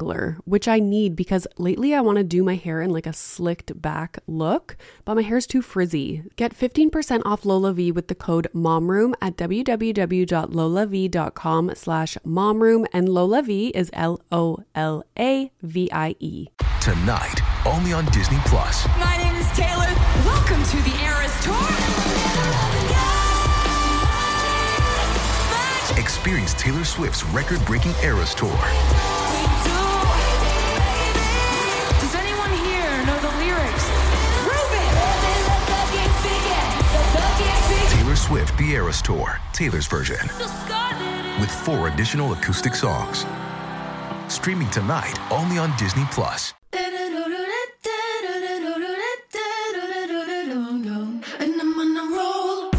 detangler which I need because lately I want to do my hair in like a slicked back look, but my hair is too frizzy. Get 15% off LolaVie with the code MOMROOM at www.lolav.com slash MOMROOM and LolaVie is L-O-L-A-V-I-E. Tonight, only on Disney Plus. My name is Taylor. Welcome to the Eras Tour. Experience Taylor Swift's record-breaking Eras Tour. Swift The Eras Tour, Taylor's version, with four additional acoustic songs. Streaming tonight only on Disney Plus. And I'm on a roll.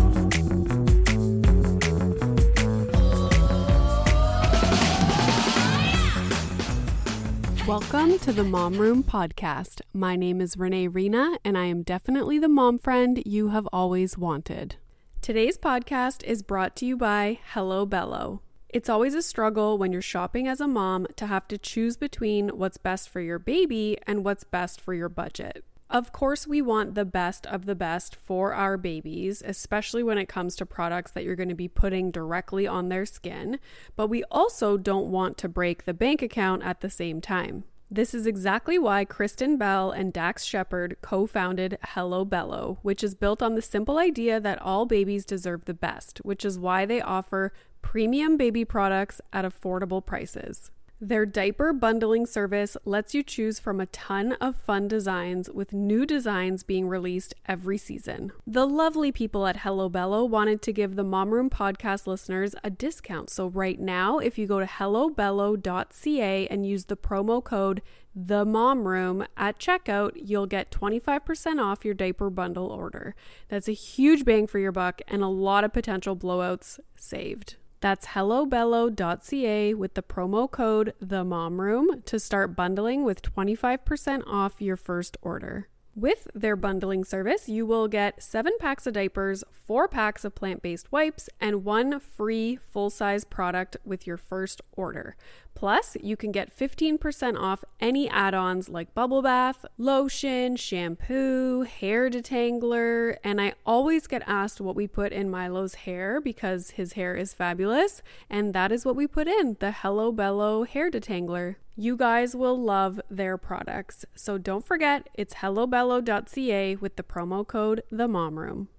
Welcome to the Mom Room Podcast. My name is Renee Reina, and I am definitely the mom friend you have always wanted. Today's podcast is brought to you by Hello Bello. It's always a struggle when you're shopping as a mom to have to choose between what's best for your baby and what's best for your budget. Of course, we want the best of the best for our babies, especially when it comes to products that you're going to be putting directly on their skin, but we also don't want to break the bank account at the same time. This is exactly why Kristen Bell and Dax Shepard co founded Hello Bello, which is built on the simple idea that all babies deserve the best, which is why they offer premium baby products at affordable prices. Their diaper bundling service lets you choose from a ton of fun designs with new designs being released every season. The lovely people at Hello Bello wanted to give the Mom Room podcast listeners a discount. So right now, if you go to hellobello.ca and use the promo code the mom room at checkout you'll get 25% off your diaper bundle order that's a huge bang for your buck and a lot of potential blowouts saved that's hellobello.ca with the promo code the mom room to start bundling with 25% off your first order. With their bundling service, you will get seven packs of diapers, four packs of plant based wipes, and one free full size product with your first order. Plus, you can get 15% off any add ons like bubble bath, lotion, shampoo, hair detangler, and I always get asked what we put in Milo's hair because his hair is fabulous, and that is what we put in the Hello Bello hair detangler. You guys will love their products. So don't forget, it's hellobello.ca with the promo code the mom room.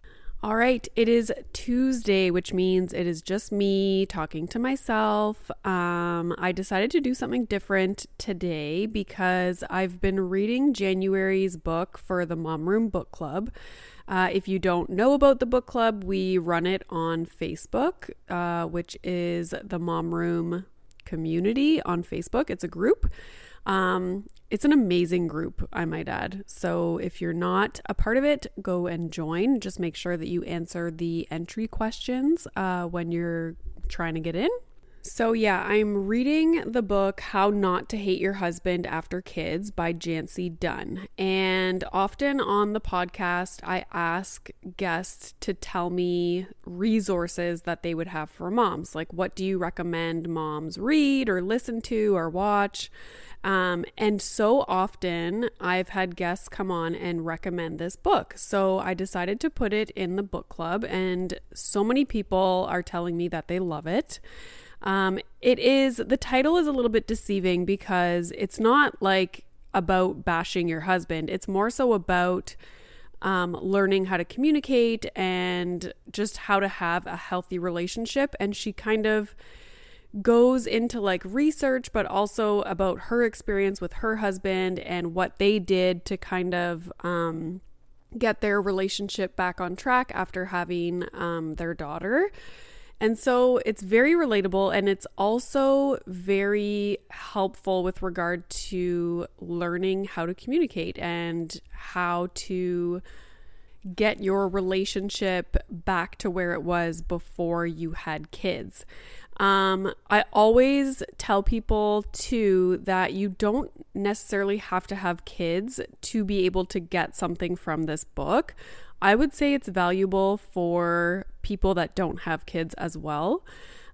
All right, it is Tuesday, which means it is just me talking to myself. Um, I decided to do something different today because I've been reading January's book for the Mom Room Book Club. Uh, if you don't know about the book club, we run it on Facebook, uh, which is the Mom Room community on Facebook. It's a group. Um, it's an amazing group, I might add. So if you're not a part of it, go and join. Just make sure that you answer the entry questions uh, when you're trying to get in. So, yeah, I'm reading the book How Not to Hate Your Husband After Kids by Jancee Dunn. And often on the podcast, I ask guests to tell me resources that they would have for moms. Like, what do you recommend moms read or listen to or watch? Um, and so often I've had guests come on and recommend this book. So I decided to put it in the book club, and so many people are telling me that they love it. Um, it is, the title is a little bit deceiving because it's not like about bashing your husband, it's more so about. Um, learning how to communicate and just how to have a healthy relationship. And she kind of goes into like research, but also about her experience with her husband and what they did to kind of um, get their relationship back on track after having um, their daughter. And so it's very relatable and it's also very helpful with regard to learning how to communicate and how to get your relationship back to where it was before you had kids. Um, I always tell people too that you don't necessarily have to have kids to be able to get something from this book. I would say it's valuable for people that don't have kids as well.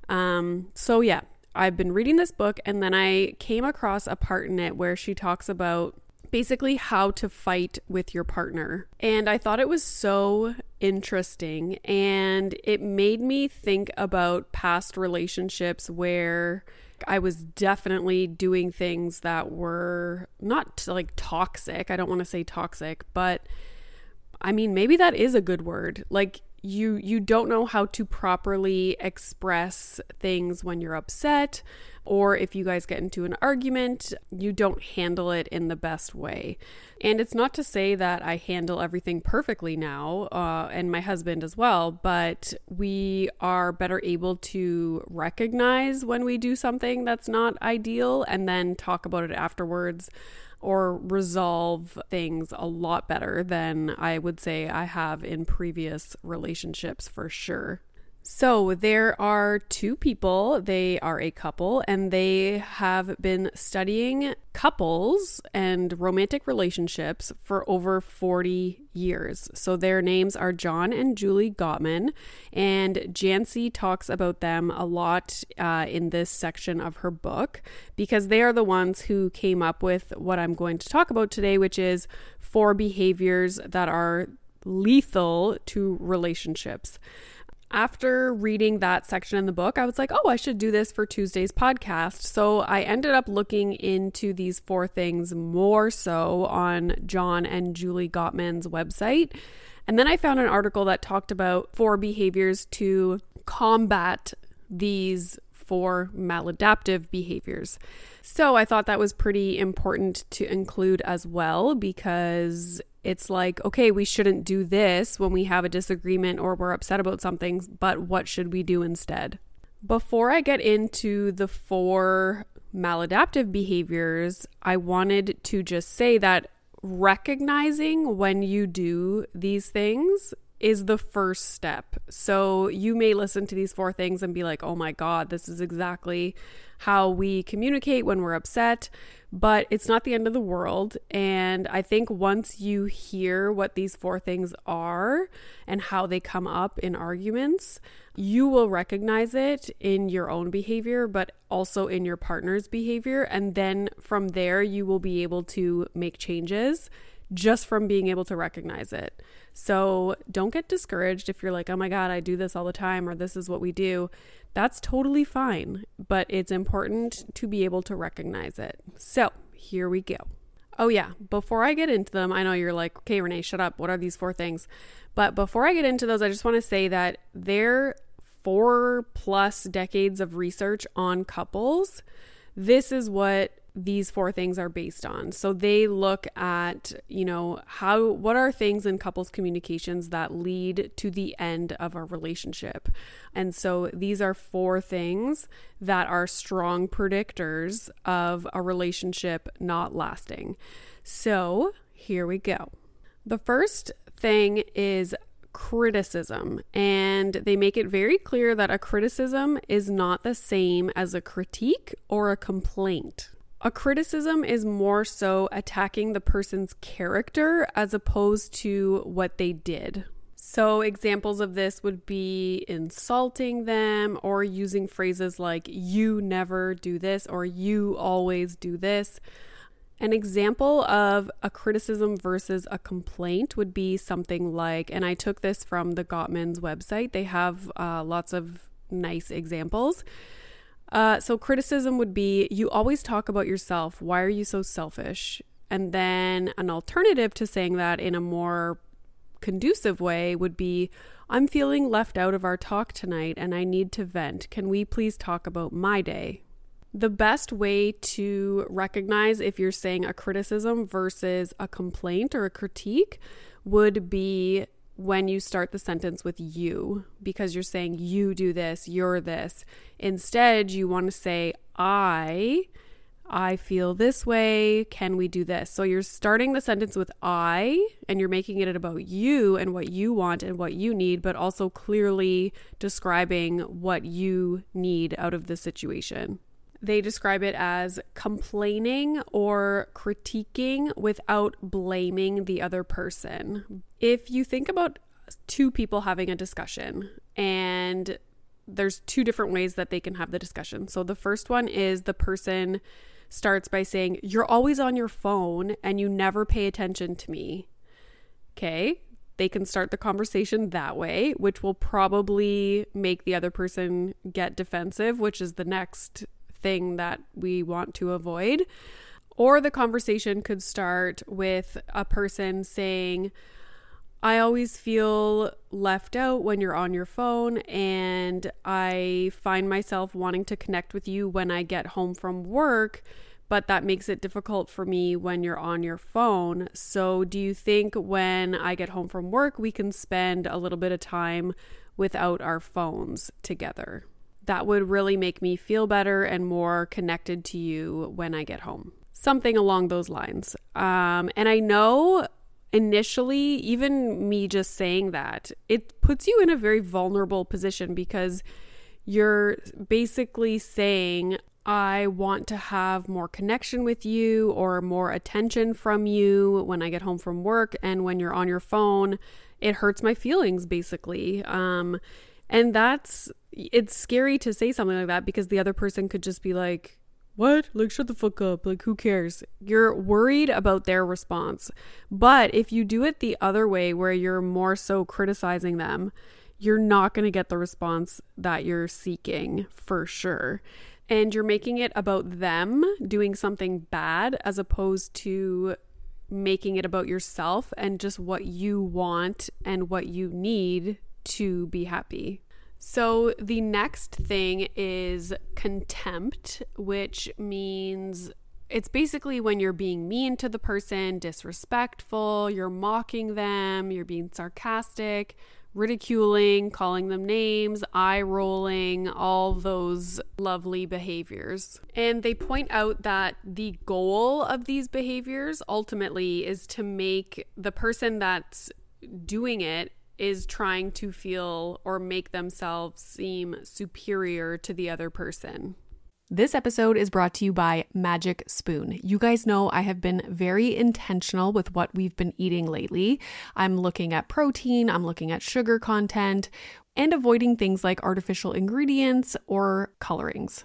Um, so, yeah, I've been reading this book and then I came across a part in it where she talks about basically how to fight with your partner. And I thought it was so interesting and it made me think about past relationships where I was definitely doing things that were not like toxic. I don't want to say toxic, but I mean, maybe that is a good word. Like you you don't know how to properly express things when you're upset or if you guys get into an argument, you don't handle it in the best way. And it's not to say that I handle everything perfectly now, uh, and my husband as well, but we are better able to recognize when we do something that's not ideal and then talk about it afterwards or resolve things a lot better than I would say I have in previous relationships for sure. So, there are two people, they are a couple, and they have been studying couples and romantic relationships for over 40 years. So, their names are John and Julie Gottman, and Jancee talks about them a lot uh, in this section of her book because they are the ones who came up with what I'm going to talk about today, which is four behaviors that are lethal to relationships after reading that section in the book, I was like, oh, I should do this for Tuesday's podcast. So I ended up looking into these four things more so on John and Julie Gottman's website. And then I found an article that talked about four behaviors to combat these four maladaptive behaviors. So I thought that was pretty important to include as well because it's like, okay, we shouldn't do this when we have a disagreement or we're upset about something, but what should we do instead? Before I get into the four maladaptive behaviors, I wanted to just say that recognizing when you do these things is the first step. So you may listen to these four things and be like, oh my God, this is exactly how we communicate when we're upset but it's not the end of the world. And I think once you hear what these four things are and how they come up in arguments, you will recognize it in your own behavior, but also in your partner's behavior. And then from there, you will be able to make changes just from being able to recognize it. So don't get discouraged if you're like, oh my God, I do this all the time, or this is what we do that's totally fine, but it's important to be able to recognize it. So here we go. Oh, yeah, before I get into them, I know you're like, okay, Renee, shut up. What are these four things? But before I get into those, I just want to say that there four plus decades of research on couples. This is what these four things are based on. So they look at, you know, how what are things in couples communications that lead to the end of a relationship. And so these are four things that are strong predictors of a relationship not lasting. So, here we go. The first thing is criticism, and they make it very clear that a criticism is not the same as a critique or a complaint. A criticism is more so attacking the person's character as opposed to what they did. So, examples of this would be insulting them or using phrases like, you never do this or you always do this. An example of a criticism versus a complaint would be something like, and I took this from the Gottman's website, they have uh, lots of nice examples. Uh, so, criticism would be you always talk about yourself. Why are you so selfish? And then an alternative to saying that in a more conducive way would be I'm feeling left out of our talk tonight and I need to vent. Can we please talk about my day? The best way to recognize if you're saying a criticism versus a complaint or a critique would be when you start the sentence with you because you're saying you do this, you're this. Instead, you want to say I I feel this way. Can we do this? So you're starting the sentence with I and you're making it about you and what you want and what you need, but also clearly describing what you need out of the situation. They describe it as complaining or critiquing without blaming the other person. If you think about two people having a discussion and there's two different ways that they can have the discussion. So the first one is the person starts by saying, You're always on your phone and you never pay attention to me. Okay. They can start the conversation that way, which will probably make the other person get defensive, which is the next thing that we want to avoid. Or the conversation could start with a person saying, I always feel left out when you're on your phone, and I find myself wanting to connect with you when I get home from work, but that makes it difficult for me when you're on your phone. So, do you think when I get home from work, we can spend a little bit of time without our phones together? That would really make me feel better and more connected to you when I get home. Something along those lines. Um, and I know initially, even me just saying that, it puts you in a very vulnerable position because you're basically saying, I want to have more connection with you or more attention from you when I get home from work. And when you're on your phone, it hurts my feelings, basically. Um, and that's, it's scary to say something like that because the other person could just be like, what? Like, shut the fuck up. Like, who cares? You're worried about their response. But if you do it the other way, where you're more so criticizing them, you're not going to get the response that you're seeking for sure. And you're making it about them doing something bad as opposed to making it about yourself and just what you want and what you need to be happy. So the next thing is contempt, which means it's basically when you're being mean to the person, disrespectful, you're mocking them, you're being sarcastic, ridiculing, calling them names, eye rolling, all those lovely behaviors. And they point out that the goal of these behaviors ultimately is to make the person that's doing it is trying to feel or make themselves seem superior to the other person. This episode is brought to you by Magic Spoon. You guys know I have been very intentional with what we've been eating lately. I'm looking at protein, I'm looking at sugar content, and avoiding things like artificial ingredients or colorings.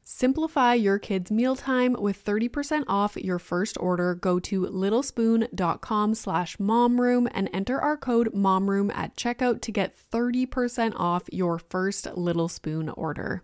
Simplify your kids' mealtime with 30% off your first order. Go to littlespoon.com slash momroom and enter our code momroom at checkout to get 30% off your first Little Spoon order.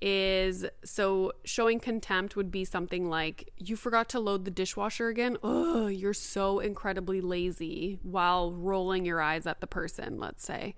is so showing contempt would be something like you forgot to load the dishwasher again oh you're so incredibly lazy while rolling your eyes at the person let's say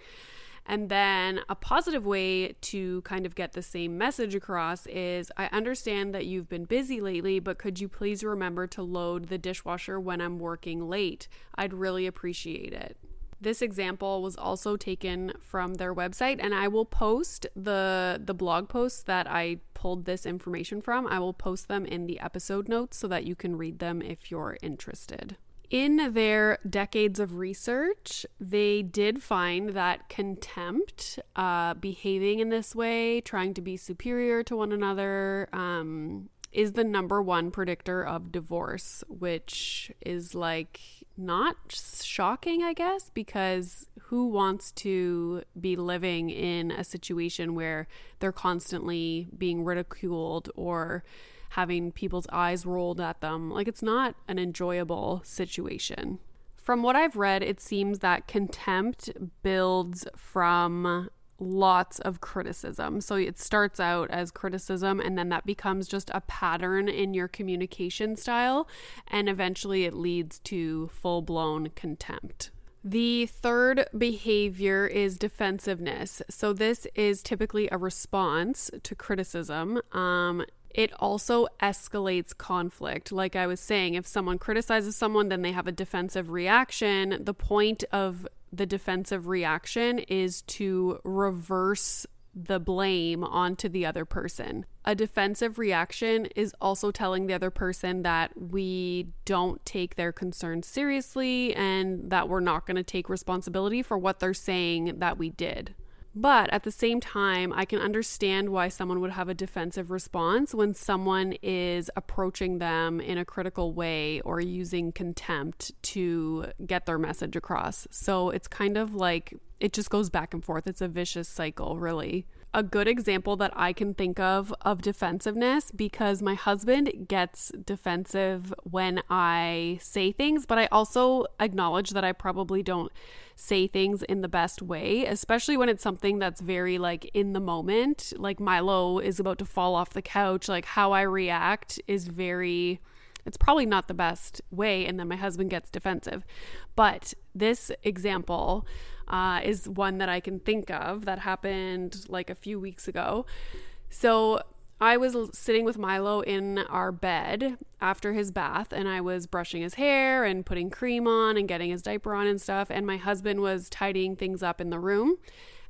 and then a positive way to kind of get the same message across is I understand that you've been busy lately, but could you please remember to load the dishwasher when I'm working late? I'd really appreciate it. This example was also taken from their website and I will post the the blog posts that I pulled this information from. I will post them in the episode notes so that you can read them if you're interested. In their decades of research, they did find that contempt, uh, behaving in this way, trying to be superior to one another, um, is the number one predictor of divorce, which is like not shocking, I guess, because who wants to be living in a situation where they're constantly being ridiculed or having people's eyes rolled at them? Like, it's not an enjoyable situation. From what I've read, it seems that contempt builds from lots of criticism. So it starts out as criticism and then that becomes just a pattern in your communication style and eventually it leads to full-blown contempt. The third behavior is defensiveness. So, this is typically a response to criticism. Um, it also escalates conflict. Like I was saying, if someone criticizes someone, then they have a defensive reaction. The point of the defensive reaction is to reverse the blame onto the other person. A defensive reaction is also telling the other person that we don't take their concerns seriously and that we're not going to take responsibility for what they're saying that we did. But at the same time, I can understand why someone would have a defensive response when someone is approaching them in a critical way or using contempt to get their message across. So it's kind of like it just goes back and forth. It's a vicious cycle, really a good example that I can think of of defensiveness because my husband gets defensive when I say things, but I also acknowledge that I probably don't say things in the best way, especially when it's something that's very like in the moment. Like Milo is about to fall off the couch, like how I react is very it's probably not the best way and then my husband gets defensive. But this example uh, is one that I can think of that happened like a few weeks ago. So I was sitting with Milo in our bed after his bath, and I was brushing his hair and putting cream on and getting his diaper on and stuff. And my husband was tidying things up in the room.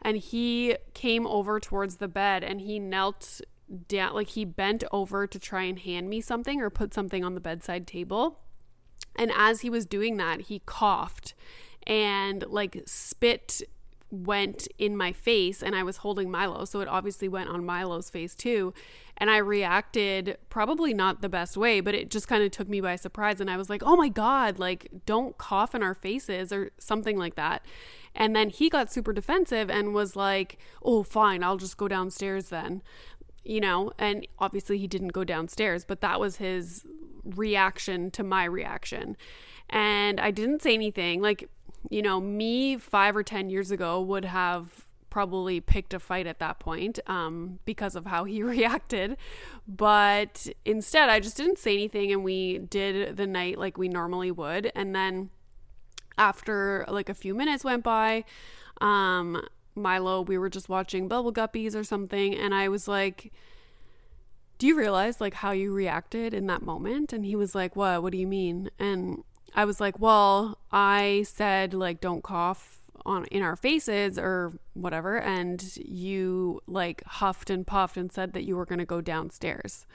And he came over towards the bed and he knelt down, like he bent over to try and hand me something or put something on the bedside table. And as he was doing that, he coughed and like spit went in my face and I was holding Milo. So it obviously went on Milo's face too. And I reacted probably not the best way, but it just kind of took me by surprise. And I was like, oh my God, like don't cough in our faces or something like that. And then he got super defensive and was like, oh, fine, I'll just go downstairs then. You know, and obviously he didn't go downstairs, but that was his reaction to my reaction. And I didn't say anything. Like, you know, me five or 10 years ago would have probably picked a fight at that point um, because of how he reacted. But instead, I just didn't say anything and we did the night like we normally would. And then after like a few minutes went by, um, Milo, we were just watching Bubble Guppies or something. And I was like, do you realize like how you reacted in that moment? And he was like, what? What do you mean? And I was like, well, I said like don't cough on in our faces or whatever and you like huffed and puffed and said that you were going to go downstairs.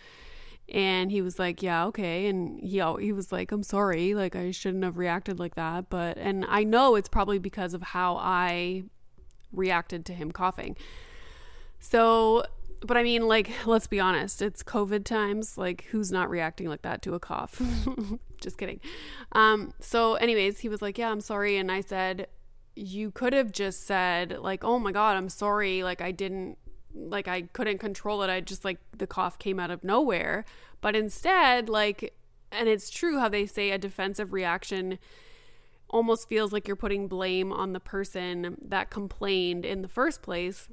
And he was like, "Yeah, okay." And he he was like, "I'm sorry. Like I shouldn't have reacted like that." But and I know it's probably because of how I reacted to him coughing. So but I mean, like, let's be honest, it's COVID times. Like, who's not reacting like that to a cough? Just kidding. Um, so, anyways, he was like, Yeah, I'm sorry. And I said, You could have just said, like, Oh my God, I'm sorry. Like, I didn't, like, I couldn't control it. I just, like, the cough came out of nowhere. But instead, like, and it's true how they say a defensive reaction almost feels like you're putting blame on the person that complained in the first place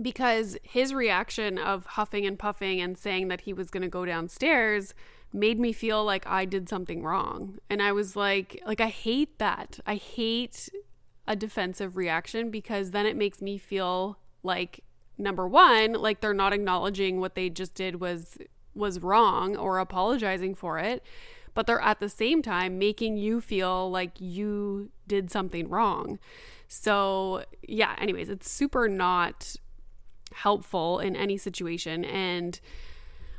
because his reaction of huffing and puffing and saying that he was going to go downstairs made me feel like I did something wrong. And I was like like I hate that. I hate a defensive reaction because then it makes me feel like number 1, like they're not acknowledging what they just did was was wrong or apologizing for it, but they're at the same time making you feel like you did something wrong. So, yeah, anyways, it's super not helpful in any situation. And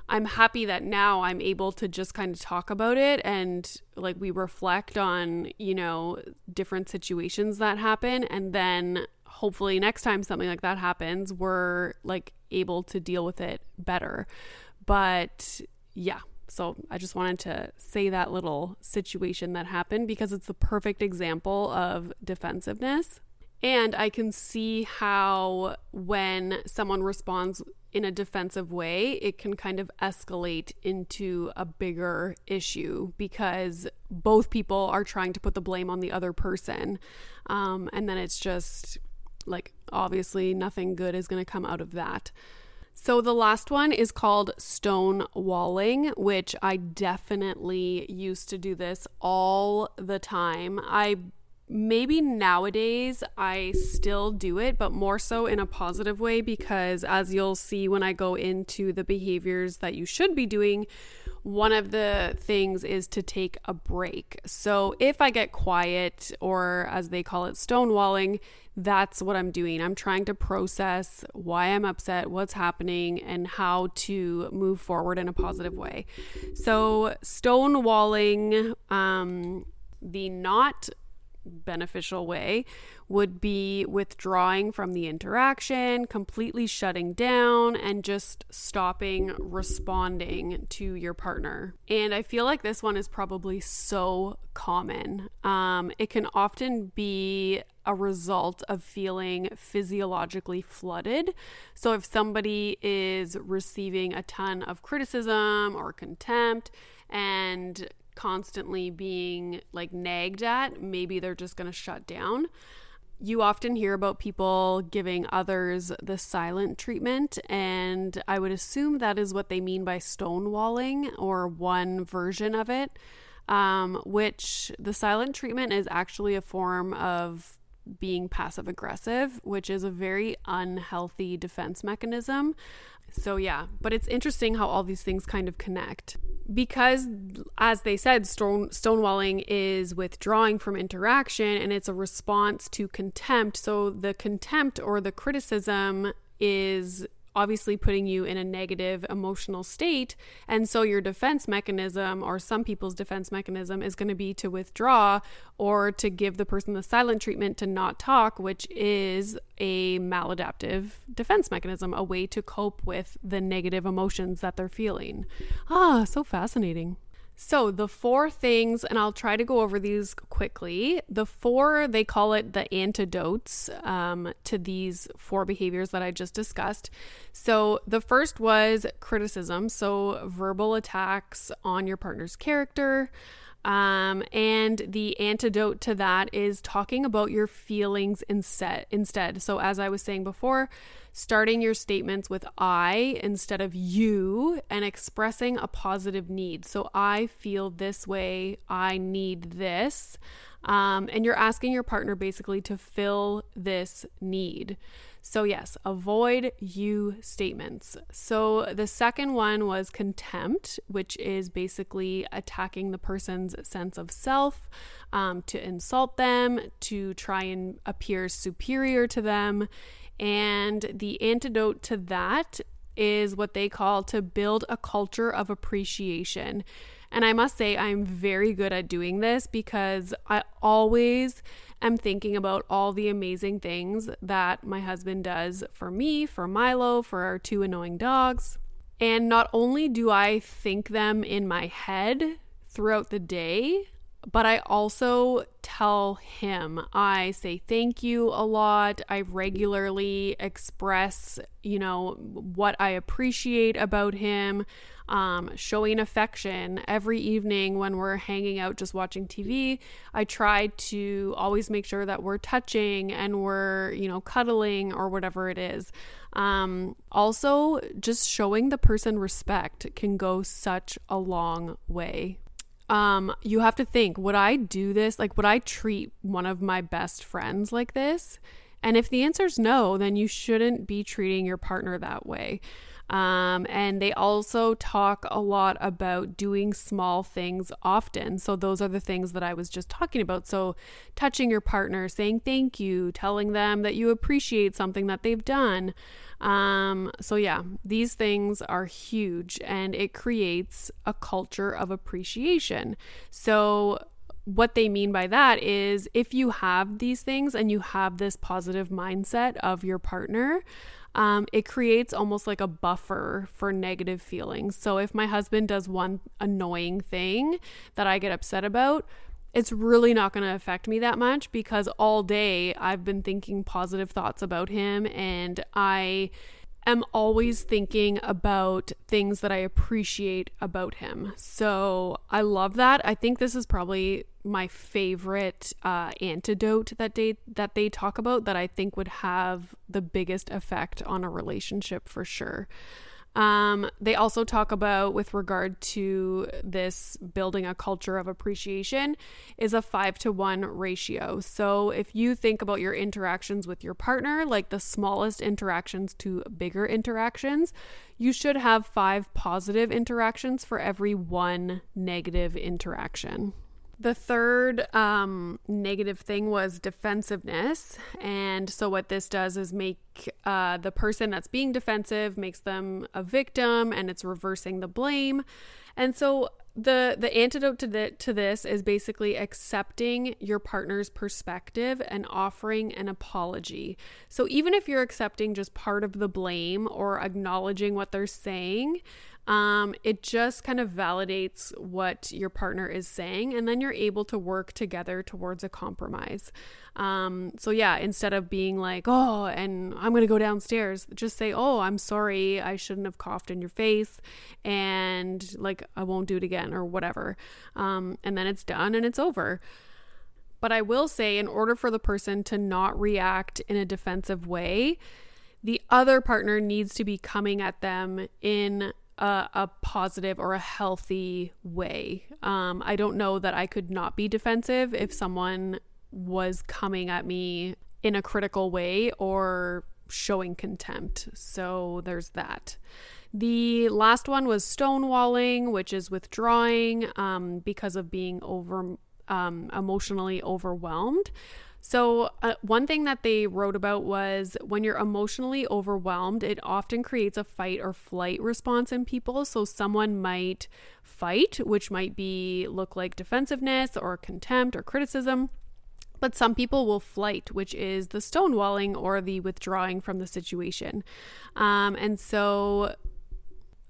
I'm happy that now I'm able to just kind of talk about it and like we reflect on, you know, different situations that happen. And then hopefully next time something like that happens, we're like able to deal with it better. But yeah, so I just wanted to say that little situation that happened because it's the perfect example of defensiveness. And I can see how when someone responds in a defensive way, it can kind of escalate into a bigger issue because both people are trying to put the blame on the other person. Um, and then it's just like, obviously, nothing good is going to come out of that. So the last one is called stonewalling, which I definitely used to do this all the time. I maybe nowadays I still do it, but more so in a positive way because, as you'll see when I go into the behaviors that you should be doing, one of the things is to take a break. So, if I get quiet, or as they call it, stonewalling, that's what I'm doing. I'm trying to process why I'm upset, what's happening, and how to move forward in a positive way. So, stonewalling, um, the not beneficial way would be withdrawing from the interaction, completely shutting down, and just stopping responding to your partner. And I feel like this one is probably so common. Um, it can often be a result of feeling physiologically flooded. So if somebody is receiving a ton of criticism or contempt, and constantly being like nagged at, maybe they're just going to shut down. You often hear about people giving others the silent treatment, and I would assume that is what they mean by stonewalling or one version of it, um, which the silent treatment is actually a form of being passive aggressive, which is a very unhealthy defense mechanism. So, yeah, but it's interesting how all these things kind of connect. Because, as they said, stone, stonewalling is withdrawing from interaction and it's a response to contempt. So, the contempt or the criticism is obviously putting you in a negative emotional state. And so your defense mechanism, or some people's defense mechanism, is going to be to withdraw or to give the person the silent treatment to not talk, which is a maladaptive defense mechanism, a way to cope with the negative emotions that they're feeling. Ah, so fascinating. So, the four things, and I'll try to go over these quickly. The four, they call it the antidotes um, to these four behaviors that I just discussed. So, the first was criticism. So, verbal attacks on your partner's character. Um, and the antidote to that is talking about your feelings instead. Instead, so as I was saying before, starting your statements with I instead of you and expressing a positive need. So I feel this way, I need this. Um, and you're asking your partner basically to fill this need. So, yes, avoid you statements. So, the second one was contempt, which is basically attacking the person's sense of self, um, to insult them, to try and appear superior to them. And the antidote to that is what they call to build a culture of appreciation. And I must say, I'm very good at doing this because I always am thinking about all the amazing things that my husband does for me, for Milo, for our two annoying dogs. And not only do I think them in my head throughout the day, but I also tell him. I say thank you a lot. I regularly express, you know, what I appreciate about him. Um, showing affection every evening when we're hanging out just watching TV. I try to always make sure that we're touching and we're, you know, cuddling or whatever it is. Um, also, just showing the person respect can go such a long way um, you have to think would I do this? Like, would I treat one of my best friends like this? And if the answer is no, then you shouldn't be treating your partner that way. Um, and they also talk a lot about doing small things often. So, those are the things that I was just talking about. So, touching your partner, saying thank you, telling them that you appreciate something that they've done. Um, so, yeah, these things are huge and it creates a culture of appreciation. So, what they mean by that is if you have these things and you have this positive mindset of your partner, um, it creates almost like a buffer for negative feelings. So if my husband does one annoying thing that I get upset about, it's really not going to affect me that much because all day I've been thinking positive thoughts about him and I am always thinking about things that I appreciate about him. So I love that. I think this is probably my favorite uh, antidote that they that they talk about that I think would have the biggest effect on a relationship for sure. Um, they also talk about, with regard to this building a culture of appreciation, is a five to one ratio. So if you think about your interactions with your partner, like the smallest interactions to bigger interactions, you should have five positive interactions for every one negative interaction. The third um, negative thing was defensiveness. And so, what this does is make uh, the person that's being defensive makes them a victim and it's reversing the blame. And so, the the antidote to the, to this is basically accepting your partner's perspective and offering an apology. So even if you're accepting just part of the blame or acknowledging what they're saying, um, it just kind of validates what your partner is saying, and then you're able to work together towards a compromise. Um, so, yeah, instead of being like, oh, and I'm going to go downstairs, just say, oh, I'm sorry, I shouldn't have coughed in your face, and like, I won't do it again, or whatever. Um, and then it's done and it's over. But I will say, in order for the person to not react in a defensive way, the other partner needs to be coming at them in a, a positive or a healthy way. Um, I don't know that I could not be defensive if someone was coming at me in a critical way or showing contempt. So there's that. The last one was stonewalling, which is withdrawing um, because of being over um, emotionally overwhelmed. So, uh, one thing that they wrote about was when you're emotionally overwhelmed, it often creates a fight or flight response in people. So, someone might fight, which might be look like defensiveness or contempt or criticism. But some people will flight, which is the stonewalling or the withdrawing from the situation. Um, and so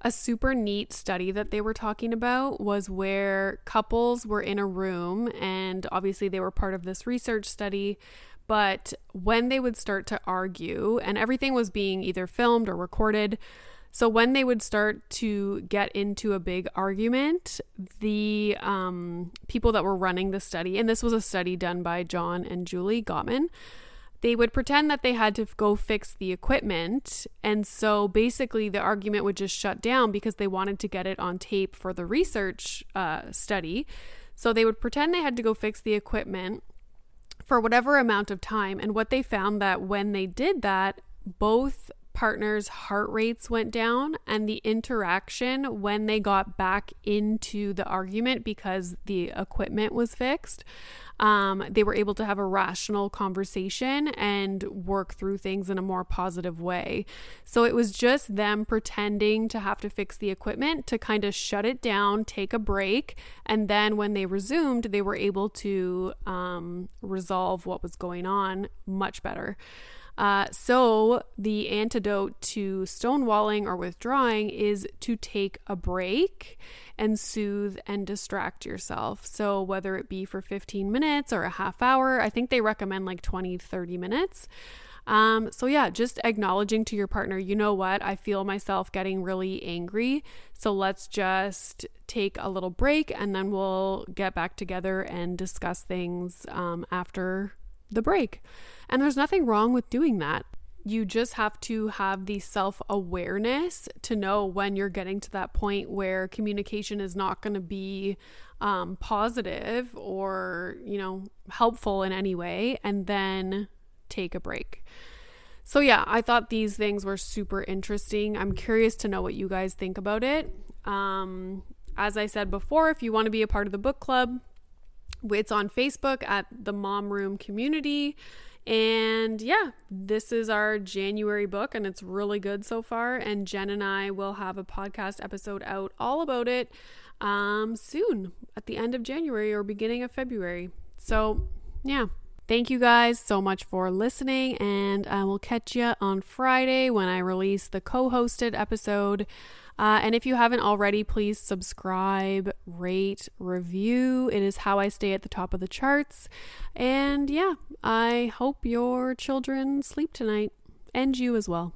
a super neat study that they were talking about was where couples were in a room, and obviously they were part of this research study. But when they would start to argue, and everything was being either filmed or recorded, so when they would start to get into a big argument, the um, people that were running the study, and this was a study done by John and Julie Gottman, they would pretend that they had to go fix the equipment. And so basically, the argument would just shut down because they wanted to get it on tape for the research uh, study. So they would pretend they had to go fix the equipment for whatever amount of time. And what they found that when they did that, both partners' heart rates went down and the interaction when they got back into the argument because the equipment was fixed um, they were able to have a rational conversation and work through things in a more positive way. So it was just them pretending to have to fix the equipment to kind of shut it down, take a break, and then when they resumed, they were able to um, resolve what was going on much better. Uh, so, the antidote to stonewalling or withdrawing is to take a break and soothe and distract yourself. So, whether it be for 15 minutes or a half hour, I think they recommend like 20, 30 minutes. Um, so, yeah, just acknowledging to your partner, you know what, I feel myself getting really angry. So, let's just take a little break and then we'll get back together and discuss things um, after the break. And there's nothing wrong with doing that. You just have to have the self awareness to know when you're getting to that point where communication is not going to be um, positive or, you know, helpful in any way, and then take a break. So, yeah, I thought these things were super interesting. I'm curious to know what you guys think about it. Um, as I said before, if you want to be a part of the book club, it's on Facebook at the Mom Room Community. And yeah, this is our January book, and it's really good so far. And Jen and I will have a podcast episode out all about it um, soon at the end of January or beginning of February. So, yeah. Thank you guys so much for listening, and I will catch you on Friday when I release the co hosted episode. Uh, and if you haven't already, please subscribe, rate, review. It is how I stay at the top of the charts. And yeah, I hope your children sleep tonight and you as well.